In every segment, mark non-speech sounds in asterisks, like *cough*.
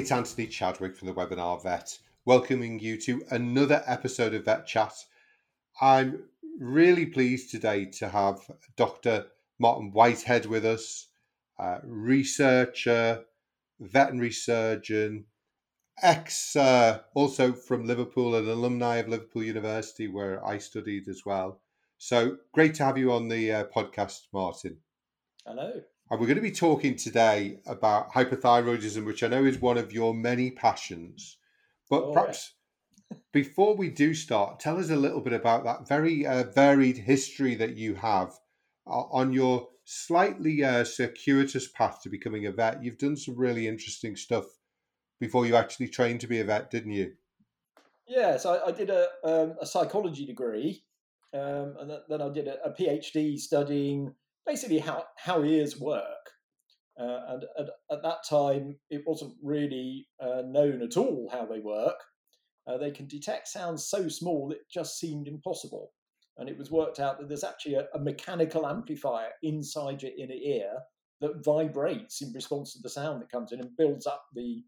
It's Anthony Chadwick from the Webinar Vet, welcoming you to another episode of Vet Chat. I'm really pleased today to have Dr. Martin Whitehead with us, researcher, veterinary surgeon, ex uh, also from Liverpool, an alumni of Liverpool University where I studied as well. So great to have you on the uh, podcast, Martin. Hello. And we're going to be talking today about hyperthyroidism, which I know is one of your many passions. But oh, perhaps yeah. *laughs* before we do start, tell us a little bit about that very uh, varied history that you have uh, on your slightly uh, circuitous path to becoming a vet. You've done some really interesting stuff before you actually trained to be a vet, didn't you? Yes, I, I did a, um, a psychology degree, um, and then I did a, a PhD studying basically how, how ears work. Uh, and at, at, that time, it wasn't really uh, known at all how they work. Uh, they can detect sounds so small it just seemed impossible. And it was worked out that there's actually a, a mechanical amplifier inside your inner ear that vibrates in response to the sound that comes in and builds up the,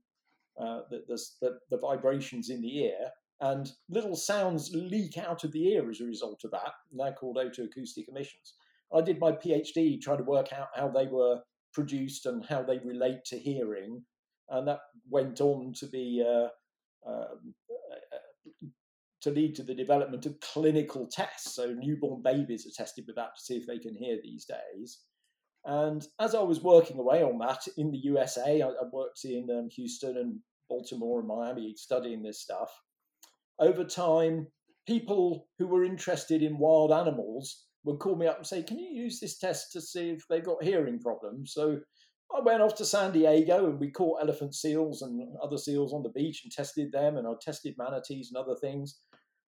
uh, the, the, the, the vibrations in the ear and little sounds leak out of the ear as a result of that. And they're called otoacoustic emissions. I did my PhD trying to work out how they were produced and how they relate to hearing, and that went on to be uh, um, to lead to the development of clinical tests. So newborn babies are tested with that to see if they can hear these days. And as I was working away on that in the USA, I, I worked in um, Houston and Baltimore and Miami studying this stuff. Over time, people who were interested in wild animals would call me up and say, "Can you use this test to see if they've got hearing problems?" So I went off to San Diego and we caught elephant seals and other seals on the beach and tested them, and I tested manatees and other things.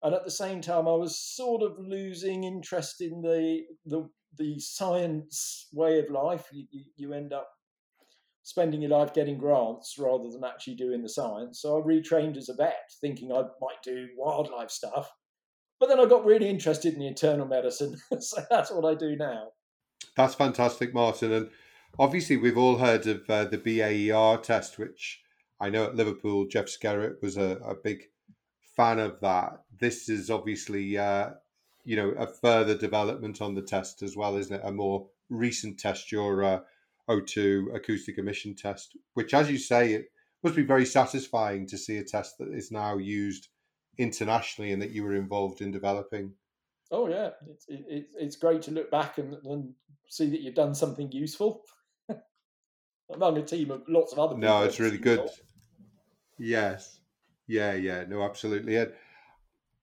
And at the same time, I was sort of losing interest in the the, the science way of life. You, you end up spending your life getting grants rather than actually doing the science. So I retrained as a vet, thinking I might do wildlife stuff. But then I got really interested in the internal medicine, *laughs* so that's what I do now. That's fantastic, Martin. And obviously, we've all heard of uh, the BAER test, which I know at Liverpool, Geoff Skerritt was a, a big fan of that. This is obviously, uh, you know, a further development on the test as well, isn't it? A more recent test, your uh, otoacoustic emission test, which, as you say, it must be very satisfying to see a test that is now used internationally and that you were involved in developing. Oh yeah, it's it, it's great to look back and, and see that you've done something useful *laughs* among a team of lots of other people. No, it's really good. Yes, yeah, yeah, no, absolutely. And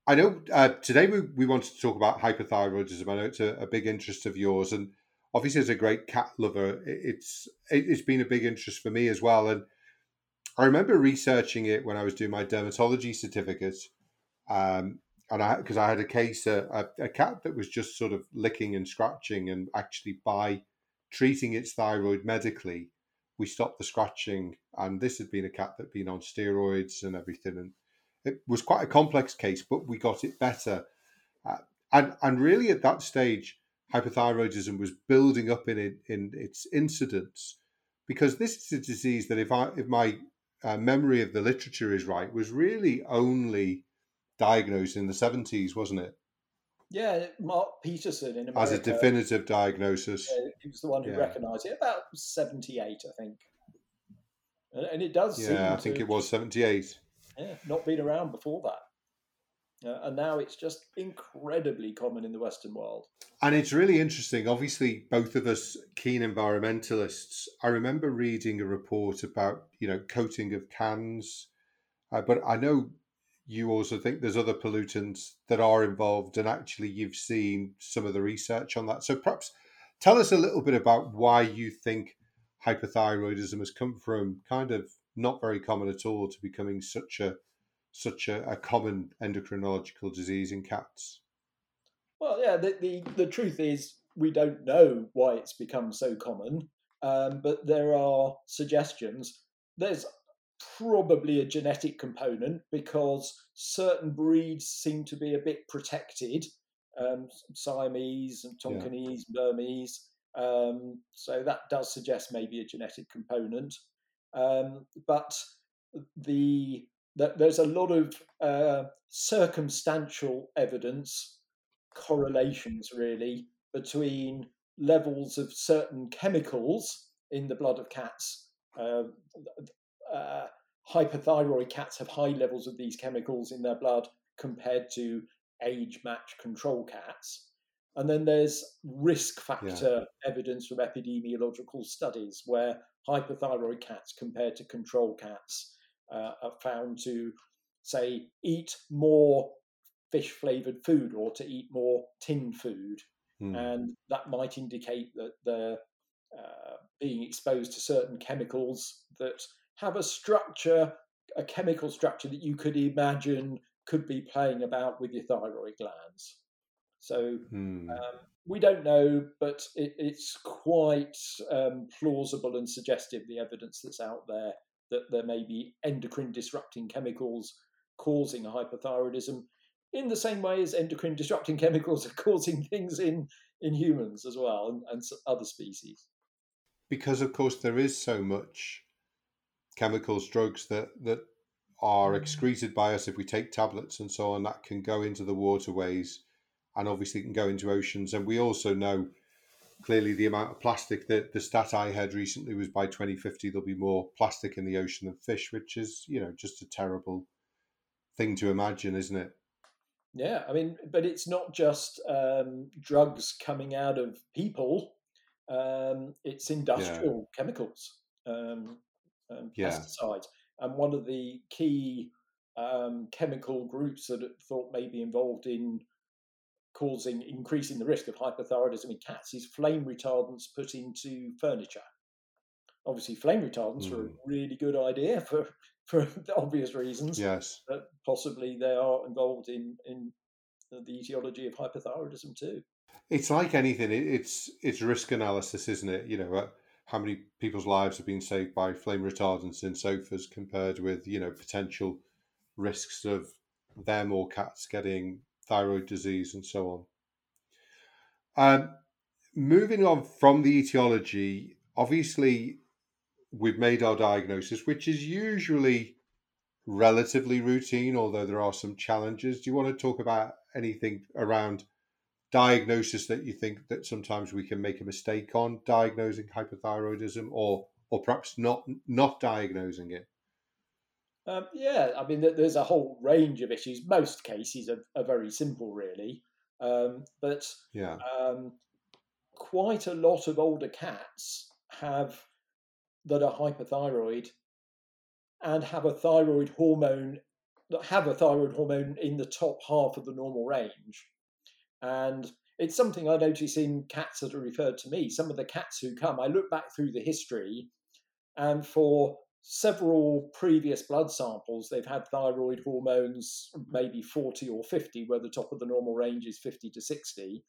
I know uh, today we, we wanted to talk about hyperthyroidism. I know it's a, a, big interest of yours, and obviously as a great cat lover, it's it's been a big interest for me as well. And I remember researching it when I was doing my dermatology certificate um, and I because I had a case a, a, cat that was just sort of licking and scratching, and actually by treating its thyroid medically, we stopped the scratching. And this had been a cat that'd been on steroids and everything, and it was quite a complex case, but we got it better. Uh, and and really at that stage, hyperthyroidism was building up in it, in its incidence, because this is a disease that if I if my uh, memory of the literature is right, was really only diagnosed in the 70s, wasn't it? Yeah, Mark Peterson in America. As a definitive diagnosis. Yeah, he was the one who yeah. recognised it. About 78, I think. And, it does Yeah, I think to, it was 78. Yeah, not been around before that. Uh, and now it's just incredibly common in the Western world. And it's really interesting. Obviously, both of us keen environmentalists. I remember reading a report about you know coating of cans, uh, but I know you also think there's other pollutants that are involved, and actually you've seen some of the research on that. So perhaps tell us a little bit about why you think hyperthyroidism has come from kind of not very common at all to becoming such a such a, a common endocrinological disease in cats. Well, yeah, the, the, the truth is we don't know why it's become so common, um, but there are suggestions. There's probably a genetic component because certain breeds seem to be a bit protected. Um, Siamese and Tonkinese, yeah. Burmese. Um, so that does suggest maybe a genetic component. Um, but the, the, there's a lot of uh, circumstantial evidence, correlations really, between levels of certain chemicals in the blood of cats. Uh, uh, hyperthyroid cats have high levels of these chemicals in their blood compared to age match control cats. And then there's risk factor yeah. evidence from epidemiological studies where hyperthyroid cats compared to control cats uh, are found to, say, eat more fish flavored food or to eat more tin food. Mm. And that might indicate that they're uh, being exposed to certain chemicals that have a structure, a chemical structure that you could imagine could be playing about with your thyroid glands. So hmm. um, we don't know, but it, it's quite um, plausible and suggestive the evidence that's out there that there may be endocrine disrupting chemicals causing hyperthyroidism in the same way as endocrine disrupting *laughs* chemicals are causing things in, in humans as well and, and other species. Because, of course, there is so much chemicals, drugs that, that are mm. excreted by us if we take tablets and so on, that can go into the waterways and obviously can go into oceans. And we also know clearly the amount of plastic that the stat I heard recently was by 2050 there'll be more plastic in the ocean than fish, which is you know just a terrible thing to imagine, isn't it? Yeah, I mean, but it's not just um, drugs coming out of people; um, it's industrial yeah. chemicals, um, yeah. pesticides, and one of the key um, chemical groups that thought may be involved in causing increasing the risk of hyperthyroidism in cats is flame retardants put into furniture. Obviously, flame retardants mm. are a hmm. really good idea *laughs* for for obvious reasons. Yes, but possibly they are involved in in the etiology of hyperthyroidism too. It's like anything; it's it's risk analysis, isn't it? You know, uh, how many people's lives have been saved by flame retardants in sofas compared with you know potential risks of them or cats getting thyroid disease, and so on. Um, moving on from the etiology, obviously, we've made our diagnosis, which is usually relatively routine, although there are some challenges. Do you want to talk about anything around diagnosis that you think that sometimes we can make a mistake on diagnosing hyperthyroidism, or or perhaps not not diagnosing it? Um, yeah, I mean, there's a whole range of issues. Most cases are, are very simple, really. Um, but yeah. Um, quite a lot of older cats have that are hyperthyroid and have a thyroid hormone that have a thyroid hormone in the top half of the normal range. And it's something I notice in cats that are referred to me. Some of the cats who come, I look back through the history, and for several previous blood samples, they've had thyroid hormones maybe 40 or 50, where the top of the normal range is 50 to 60.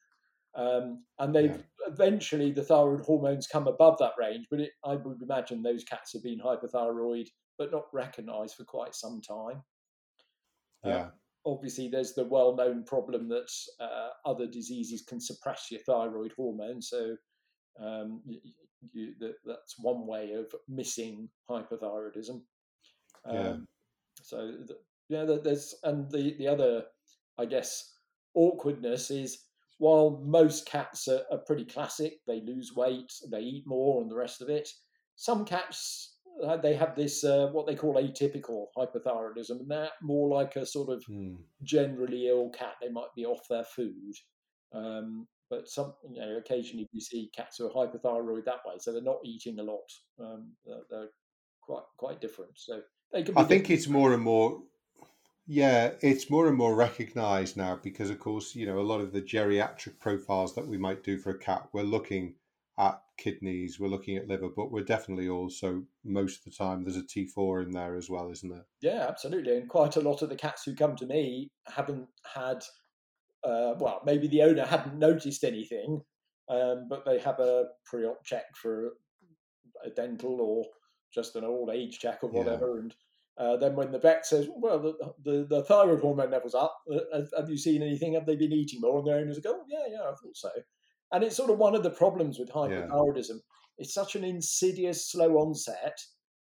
Um, and they've yeah. eventually the thyroid hormones come above that range, but it, I would imagine those cats have been hyperthyroid but not recognized for quite some time. Yeah. Uh, obviously, there's the well known problem that uh, other diseases can suppress your thyroid hormone. So, um, you, that, that's one way of missing hyperthyroidism. Um, yeah. So the, yeah, there's and the the other, I guess, awkwardness is while most cats are, are pretty classic, they lose weight, they eat more, and the rest of it. Some cats they have this uh, what they call atypical hyperthyroidism, and they're more like a sort of hmm. generally ill cat. They might be off their food, um, but some you know occasionally we see cats who are hyperthyroid that way, so they're not eating a lot. Um, they're, they're, quite quite different. So they can. I think it's more and more. Yeah, it's more and more recognised now because, of course, you know a lot of the geriatric profiles that we might do for a cat, we're looking at kidneys, we're looking at liver, but we're definitely also most of the time there's a T4 in there as well, isn't there? Yeah, absolutely. And quite a lot of the cats who come to me haven't had uh, well, maybe the owner hadn't noticed anything, um, but they have a pre-op check for a dental or just an old age check or whatever, yeah. and uh, then when the vet says, "Well, the, the, the thyroid hormone levels up. Uh, have you seen anything? Have they been eating more?" and the owners go, oh, "Yeah, yeah, I thought so." And it's sort of one of the problems with hyperthyroidism. Yeah. It's such an insidious, slow onset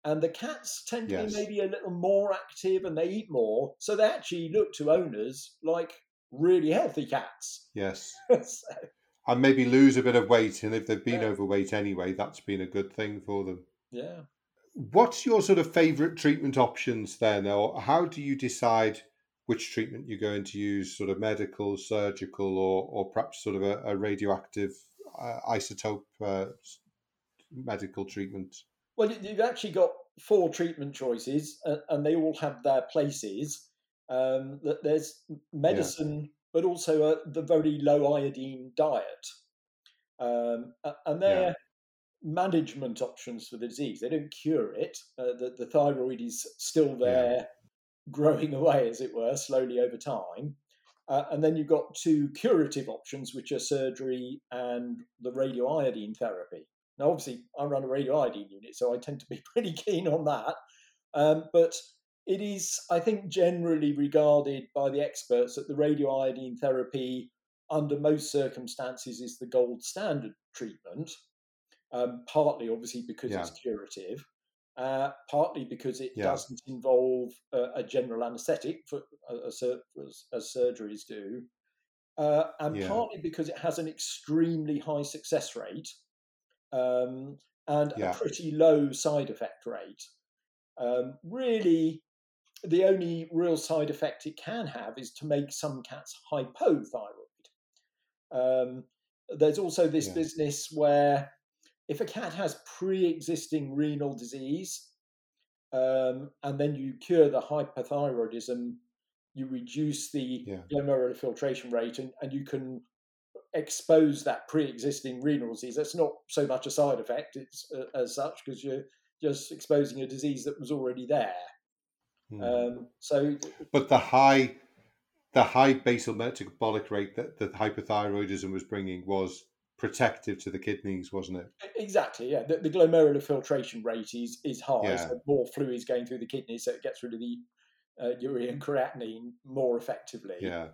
and the cats tend to Yes. be maybe a little more active and they eat more, so they actually look to owners like really healthy cats. Yes. *laughs* So, And maybe lose a bit of weight. And if they've been Yeah. overweight anyway, that's been a good thing for them. yeah. What's your sort of favourite treatment options then? Or how do you decide which treatment you're going to use, sort of medical, surgical, or, or perhaps sort of a, a radioactive uh, isotope uh, medical treatment? Well, you- you've actually got four treatment choices, and they all have their places. Um, that there's medicine, but also uh, the very low iodine diet, um, and they're Yeah. management options for the disease. They don't cure it. Uh, the, the thyroid is still there, growing *laughs* away, as it were, slowly over time. Uh, and then you've got two curative options, which are surgery and the radioiodine therapy. Now, obviously, I run a radioiodine unit, so I tend to be *laughs* pretty keen on that. Um, but it is, I think, generally regarded by the experts that the radioiodine therapy, under most circumstances, is the gold standard treatment. Um, partly, obviously, because it's curative, uh, partly because it Yeah. doesn't involve a, a general anaesthetic, for, as, as, surgeries do, uh, and Yeah. partly because it has an extremely high success rate um, and Yeah. a pretty low side effect rate. Um, really, the only real side effect it can have is to make some cats hypothyroid. Um, there's also this business where if a cat has pre-existing renal disease um, and then you cure the hyperthyroidism, you reduce the Yeah. glomerular filtration rate and, and you can expose that pre-existing renal disease. That's not so much a side effect it's, uh, as such because you're just exposing a disease that was already there. Hmm. Um, so but the high, the high basal metabolic rate that the hyperthyroidism was bringing was protective to the kidneys, wasn't it? Exactly, yeah. The, the glomerular filtration rate is is high, Yeah. so more fluids going through the kidneys, so it gets rid of the uh, urea and creatinine more effectively. Yeah.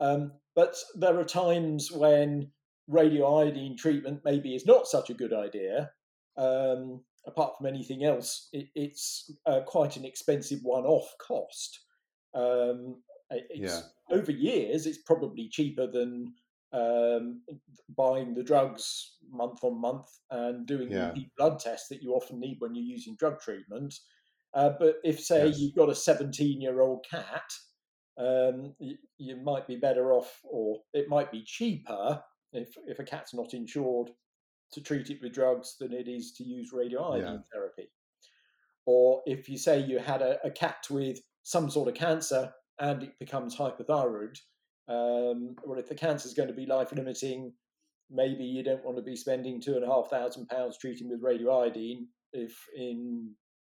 Um, but there are times when radioiodine treatment maybe is not such a good idea. Um, apart from anything else, it, it's uh, quite an expensive one-off cost. Um, it's, Yeah. Over years, it's probably cheaper than um, buying the drugs month on month and doing Yeah. the blood tests that you often need when you're using drug treatment. Uh, but if, say, Yes. you've got a 17 year old cat, um, you, you might be better off, or it might be cheaper if, if a cat's not insured to treat it with drugs than it is to use radioiodine Yeah. therapy. Or if you say you had a, a cat with some sort of cancer and it becomes hyperthyroid, um, well, if the cancer is going to be life limiting, maybe you don't want to be spending two and a half thousand pounds treating with radioiodine if in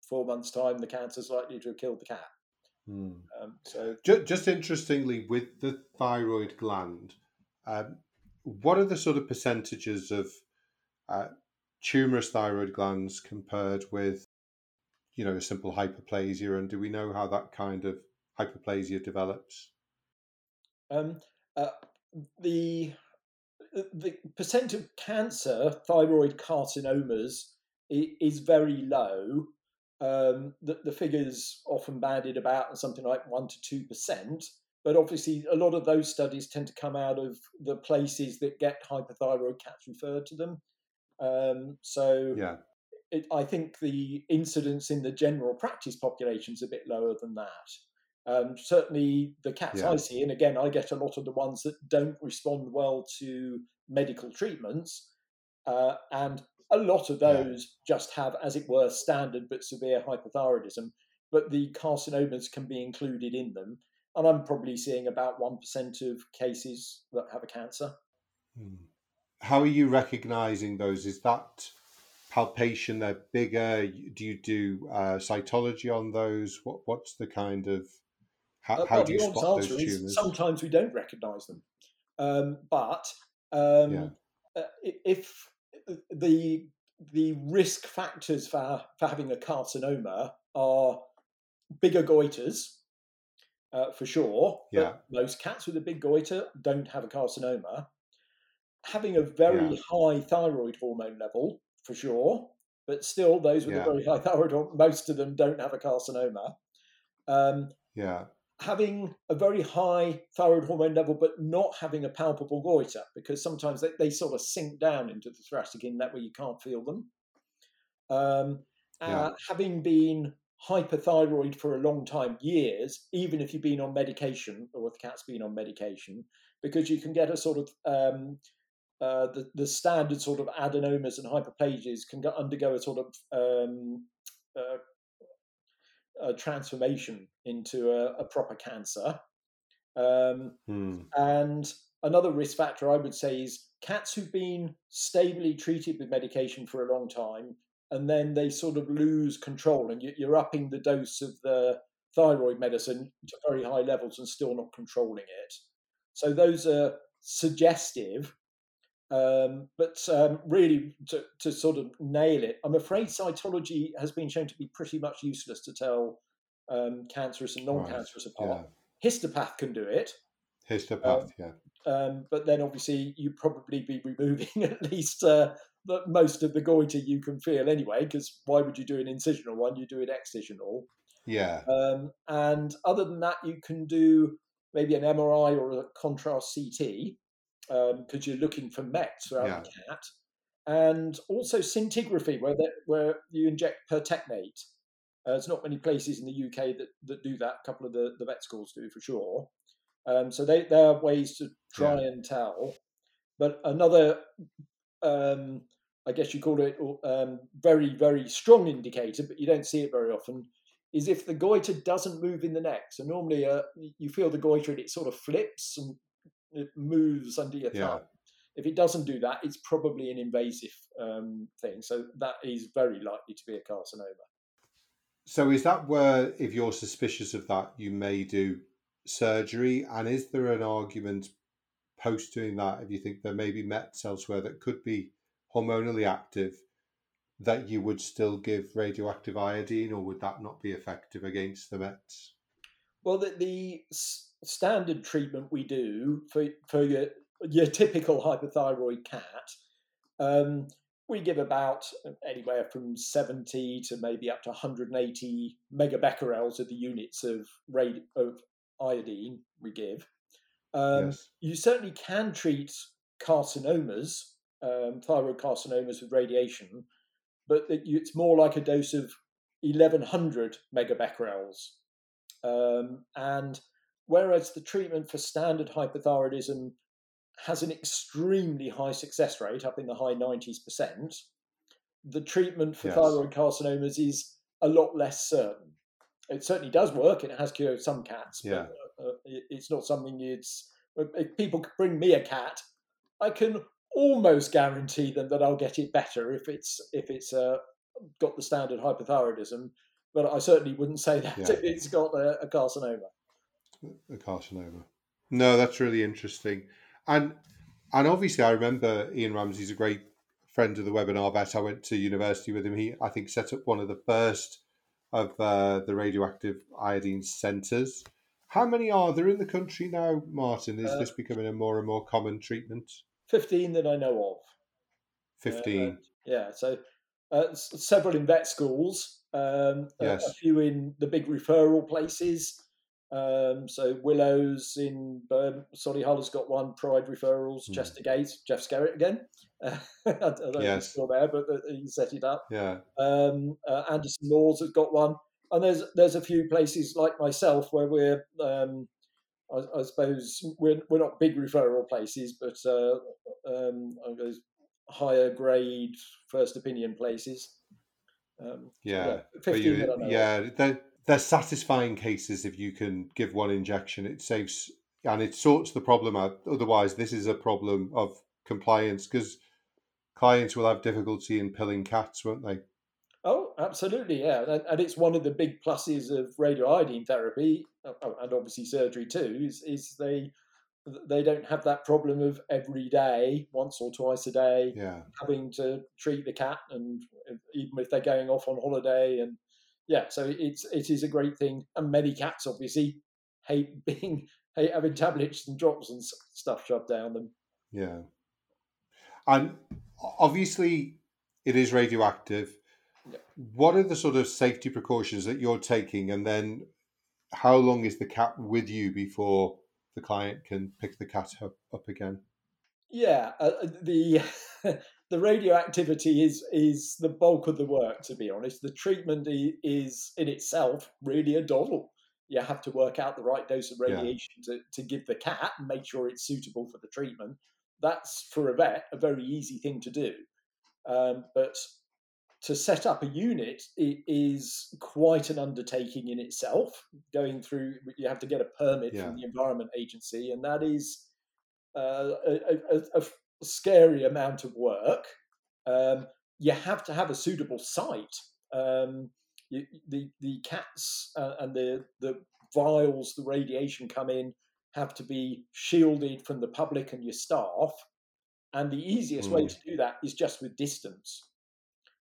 four months' time the cancer is likely to have killed the cat. Hmm. Um, so Just, just interestingly, with the thyroid gland, um, what are the sort of percentages of uh, tumorous thyroid glands compared with, you know, a simple hyperplasia? And do we know how that kind of hyperplasia develops? Um, uh, the the percent of cancer, thyroid carcinomas, is very low. Um, the, the figures often banded about are something like one to two percent. But obviously, a lot of those studies tend to come out of the places that get hyperthyroid cats referred to them. Um, so Yeah, it, I think the incidence in the general practice population is a bit lower than that. Um, certainly, the cats Yeah. I see, and again, I get a lot of the ones that don't respond well to medical treatments, uh, and a lot of Yeah. those just have, as it were, standard but severe hyperthyroidism. But the carcinomas can be included in them, and I'm probably seeing about one percent of cases that have a cancer. Hmm. How are you recognizing those? Is that palpation? They're bigger. Do you do uh, cytology on those? What What's the kind of how, Uh, how do you spot those tumors? sometimes we don't recognise them, um, but um, Yeah. uh, if the the risk factors for for having a carcinoma are bigger goiters, uh, for sure. but Yeah. most cats with a big goiter don't have a carcinoma. Having a very Yeah. high thyroid hormone level, for sure. but still, those with Yeah. a very high *laughs* thyroid hormone, most of them don't have a carcinoma. Um, Yeah. Having a very high thyroid hormone level, but not having a palpable goiter, because sometimes they, they sort of sink down into the thoracic inlet where you can't feel them. Um, Yeah. uh, having been hyperthyroid for a long time, years, even if you've been on medication or if the cat's been on medication, because you can get a sort of um, uh, the, the standard sort of adenomas and hyperplasias can go, undergo a sort of um, uh, a transformation into a, a proper cancer. Um, Hmm. and another risk factor I would say is cats who've been stably treated with medication for a long time and then they sort of lose control and you- you're upping the dose of the thyroid medicine to very high levels and still not controlling it. So those are suggestive. Um, but um, really, to, to sort of nail it, I'm afraid cytology has been shown to be pretty much useless to tell um, cancerous and non-cancerous apart. Yeah. Histopath can do it, Histopath. yeah. um, but then obviously you'd probably be removing *laughs* at least uh, the, most of the goiter you can feel anyway. Because why would you do an incisional one? You do it excisional. Yeah. Um, and other than that, you can do maybe an MRI or a contrast CT because you're looking for METs throughout Yeah. the cat, and also scintigraphy where that where you inject pertechnate. Uh, there's not many places in the UK that, that do that. A couple of the, the vet schools do for sure. Um, so they, there are ways to try and tell. But another, um, I guess you call it um, very, very strong indicator, but you don't see it very often, is if the goiter doesn't move in the neck. So normally uh, you feel the goiter and it sort of flips and it moves under your Yeah. thumb. If it doesn't do that, it's probably an invasive um, thing. So that is very likely to be a carcinoma. So is that where, if you're suspicious of that, you may do surgery? And is there an argument post doing that if you think there may be Mets elsewhere that could be hormonally active that you would still give radioactive iodine, or would that not be effective against the Mets? Well, the, the standard treatment we do for for your your typical hyperthyroid cat, um, we give about anywhere from seventy to maybe up to one hundred and eighty megabecquerels of the units of radi- of iodine we give. Um, yes. You certainly can treat carcinomas, um, thyroid carcinomas with radiation, but it's more like a dose of 1100 megabecquerels. Um, and whereas the treatment for standard hyperthyroidism has an extremely high success rate, up in the high 90s percent, the treatment for Yes. thyroid carcinomas is a lot less certain. It certainly does work, and it has cured some cats, Yeah. but uh, it's not something it's. If people bring me a cat, I can almost guarantee them that I'll get it better if it's if it's uh, got the standard hyperthyroidism. But I certainly wouldn't say *laughs* that Yeah. if it's got a, a carcinoma. A carcinoma. No, that's really interesting. And and obviously I remember Ian Ramsey's a great friend of the webinar vet. I went to university with him. He I think set up one of the first of uh, the radioactive iodine centres. How many are there in the country now, Martin? Is Uh, this becoming a more and more common treatment? Fifteen that I know of. Fifteen. Uh, yeah, so uh, several in vet schools, um, a- a, Yes. few in the big referral places. Um, so Willows in Birmingham, Solihull's got one, Pride Referrals, Hmm. Chester Gate, Geoff Skerritt again. Uh, *laughs* I don't know if he's Yes. still there, but uh, he set it up. yeah. Um, uh, Anderson Laws has got one, and there's there's a few places like myself where we're, um, I, I suppose we're we're not big referral places, but uh, um, higher grade first opinion places. Um, Yeah. But fifteen you, that I know yeah, they're satisfying cases if you can give one injection. It saves and it sorts the problem out. Otherwise, this is a problem of compliance because clients will have difficulty in pilling cats, won't they? Oh, absolutely, yeah, and, and it's one of the big pluses of radioiodine therapy, uh, uh, and obviously surgery too. Is is they they don't have that problem of every day, once or twice a day, Yeah. having to treat the cat, and even if they're going off on holiday, and yeah, so it's it is a great thing. And many cats obviously hate *laughs* being hate having tablets and drops and stuff shoved down them. Yeah. And obviously, it is radioactive. What are the sort of safety precautions that you're taking, and then how long is the cat with you before the client can pick the cat up, up again? Yeah, uh, uh the *laughs* the radioactivity is is the bulk of the work. To be honest, the treatment is in itself really a doddle. You have to work out the right dose of radiation yeah. to, to give the cat and make sure it's suitable for the treatment. That's for a vet a very easy thing to do. Um, but to set up a unit is quite an undertaking in itself. Going through, you have to get a permit yeah. from the Environment Agency, and that is uh, a, a, a, scary amount of work. Um, you have to have a suitable site. Um, you, the the cats uh, and the the vials, the radiation come in, have to be shielded from the public and your staff. And the easiest mm. way to do that is just with distance.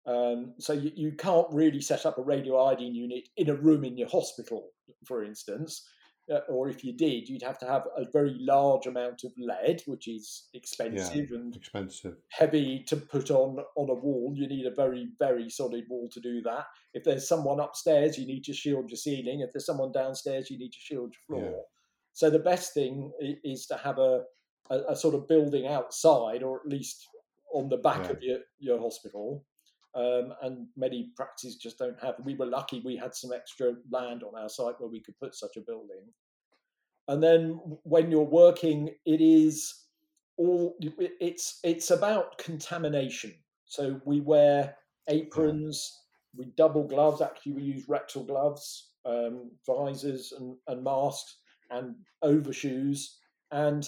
Um, so you, you can't really set up a radio iodine unit in a room in your hospital, for instance. Uh, or if you did, you'd have to have a very large amount of lead, which is expensive yeah, and expensive, heavy to put on on a wall. You need a very very solid wall to do that. If there's someone upstairs, you need to shield your ceiling. If there's someone downstairs, you need to shield your floor. Yeah. So the best thing is to have a, a, a, sort of building outside, or at least on the back yeah. of your your hospital, um, and many practices just don't have. We were lucky; we had some extra land on our site where we could put such a building. And then when you're working, it is all it's it's about contamination. So we wear aprons, we double gloves. Actually, we use rectal gloves, um, visors, and, and masks, and overshoes. And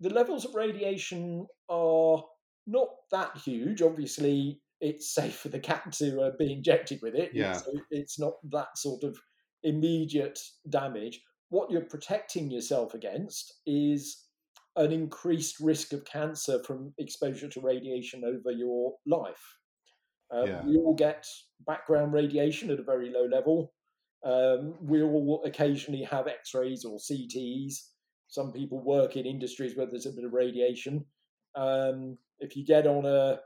the levels of radiation are not that huge. Obviously, it's safe for the cat to uh, be injected with it. Yeah. So it's not that sort of immediate damage. What you're protecting yourself against is an increased risk of cancer from exposure to radiation over your life. Uh, yeah. We all get background radiation at a very low level. Um, we all occasionally have X rays or CTs. Some people work in industries where there's a bit of radiation. Um, if you get on a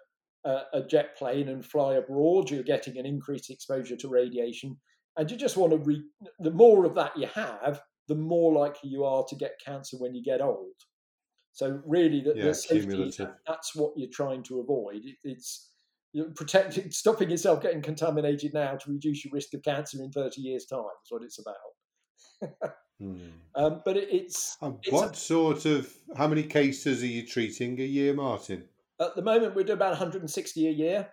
a, a jet plane and fly abroad, you're getting an increased exposure to radiation. And you just want to, re- the more of that you have, the more likely you are to get cancer when you get old. So really, the, yeah, the safety, that's what you're trying to avoid. It, it's you're protecting, *laughs* stopping yourself getting contaminated now to reduce your risk of cancer in 30 years' time is what it's about. hmm. *laughs* um, but it, it's, it's what a, sort of how many cases are you treating a year, Martin? At the moment, we're doing about 160 a year,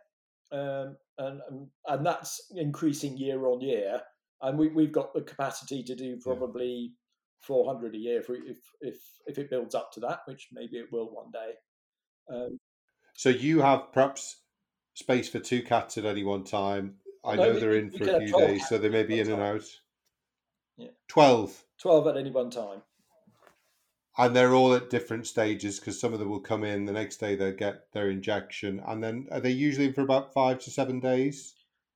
um, and, and that's increasing year on year. And we, we've got the capacity to do probably 400 a year if, we, if if if it builds up to that, which maybe it will one day. Um, so you have perhaps space for two cats at any one time. I no, know we, they're in for a few days, so they may be in and out. Yeah. 12. 12 at any one time and they're all at different stages because some of them will come in the next day they'll get their injection and then are they usually in for about five to seven days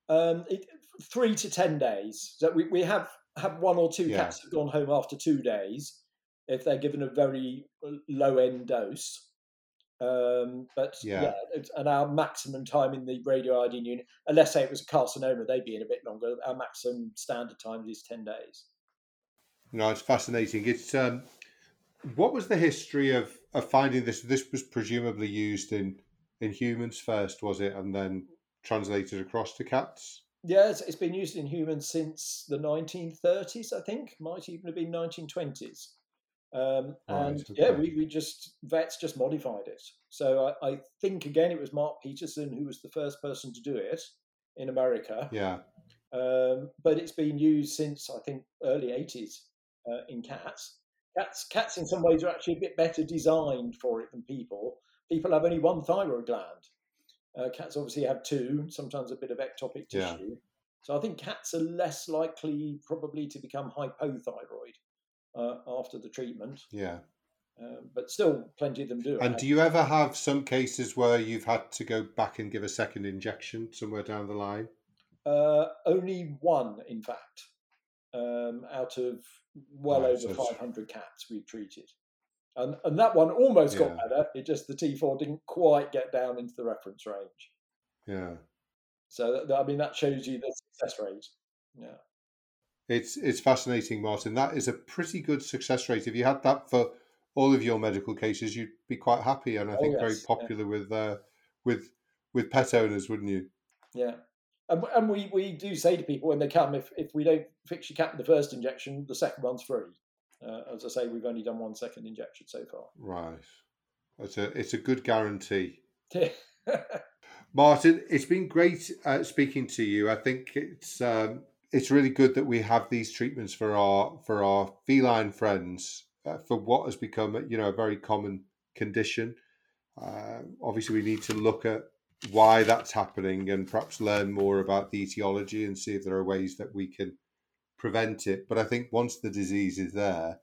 um, it, three to ten days so we, we have have one or two yeah. cats have gone home after two days if they're given a very low end dose um, but yeah, yeah and our maximum time in the radio radioiodine unit, unless say it was a carcinoma, they'd be in a bit longer. Our maximum standard time is ten days. No, it's fascinating. It's um, what was the history of, of finding this? This was presumably used in, in humans first, was it, and then translated across to cats? Yes, it's been used in humans since the 1930s, I think. Might even have been 1920s. Um, right, and okay. yeah, we, we just vets just modified it. So I, I, think again it was Mark Peterson who was the first person to do it in America. Yeah. Um, but it's been used since I think early 80s uh, in cats. Cats, cats in some ways are actually a bit better designed for it than people. People have only one thyroid gland. Uh, cats obviously have two, sometimes a bit of ectopic tissue. Yeah. So I think cats are less likely probably to become hypothyroid uh, after the treatment. Yeah. Um, but still, plenty of them do. And do you ever have some cases where you've had to go back and give a second injection somewhere down the line? Uh, only one, in fact, um, out of well right, over so 500 cats we've treated. And, and that one almost yeah. got better. It just, the T4 didn't quite get down into the reference range. Yeah. So I mean that shows you the success rate. Yeah. It's it's fascinating, Martin. That is a pretty good success rate. If you had that for all of your medical cases, you'd be quite happy, and I Oh, think yes, very yeah. popular with uh, with with pet owners, wouldn't you? Yeah. And, and we, we do say to people when they come, if, if we don't fix your cat in the first injection, the second one's free. Uh, as I say, we've only done one second injection so far. Right. It's a it's a good guarantee. Yeah. *laughs* Martin, it's been great uh, speaking to you. I think it's um, it's really good that we have these treatments for our for our feline friends uh, for what has become you know a very common condition. Uh, obviously, we need to look at why that's happening and perhaps learn more about the etiology and see if there are ways that we can prevent it. But I think once the disease is there,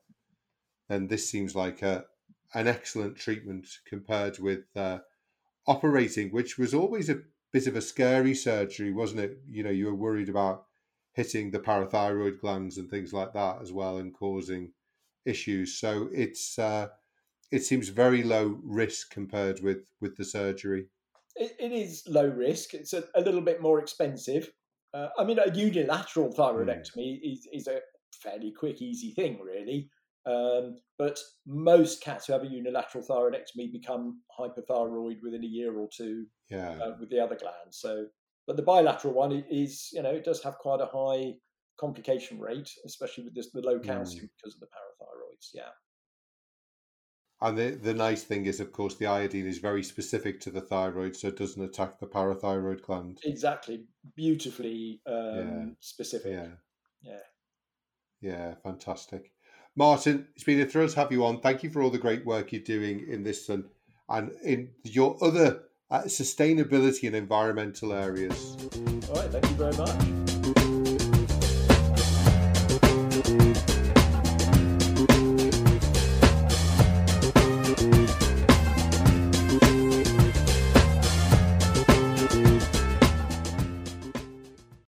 then this seems like a an excellent treatment compared with uh, operating, which was always a bit of a scary surgery, wasn't it? You know, you were worried about hitting the parathyroid glands and things like that as well and causing issues. So it's uh, it seems very low risk compared with with the surgery. It, it is low risk. It's a, a little bit more expensive. Uh, I mean, a unilateral thyroidectomy is, is a fairly quick, easy thing, really. Um, but most cats who have a unilateral thyroidectomy become hypothyroid within a year or two Yeah, uh, with the other glands. So, but the bilateral one is, you know, it does have quite a high complication rate, especially with this the low calcium because of the parathyroids. Yeah. And the the nice thing is, of course, the iodine is very specific to the thyroid, so it doesn't attack the parathyroid gland. Exactly, beautifully um, Yeah. specific. Yeah. Yeah. Yeah, fantastic. Martin, it's been a thrill to have you on. Thank you for all the great work you're doing in this and, and in your other uh, sustainability and environmental areas. All right, thank you very much.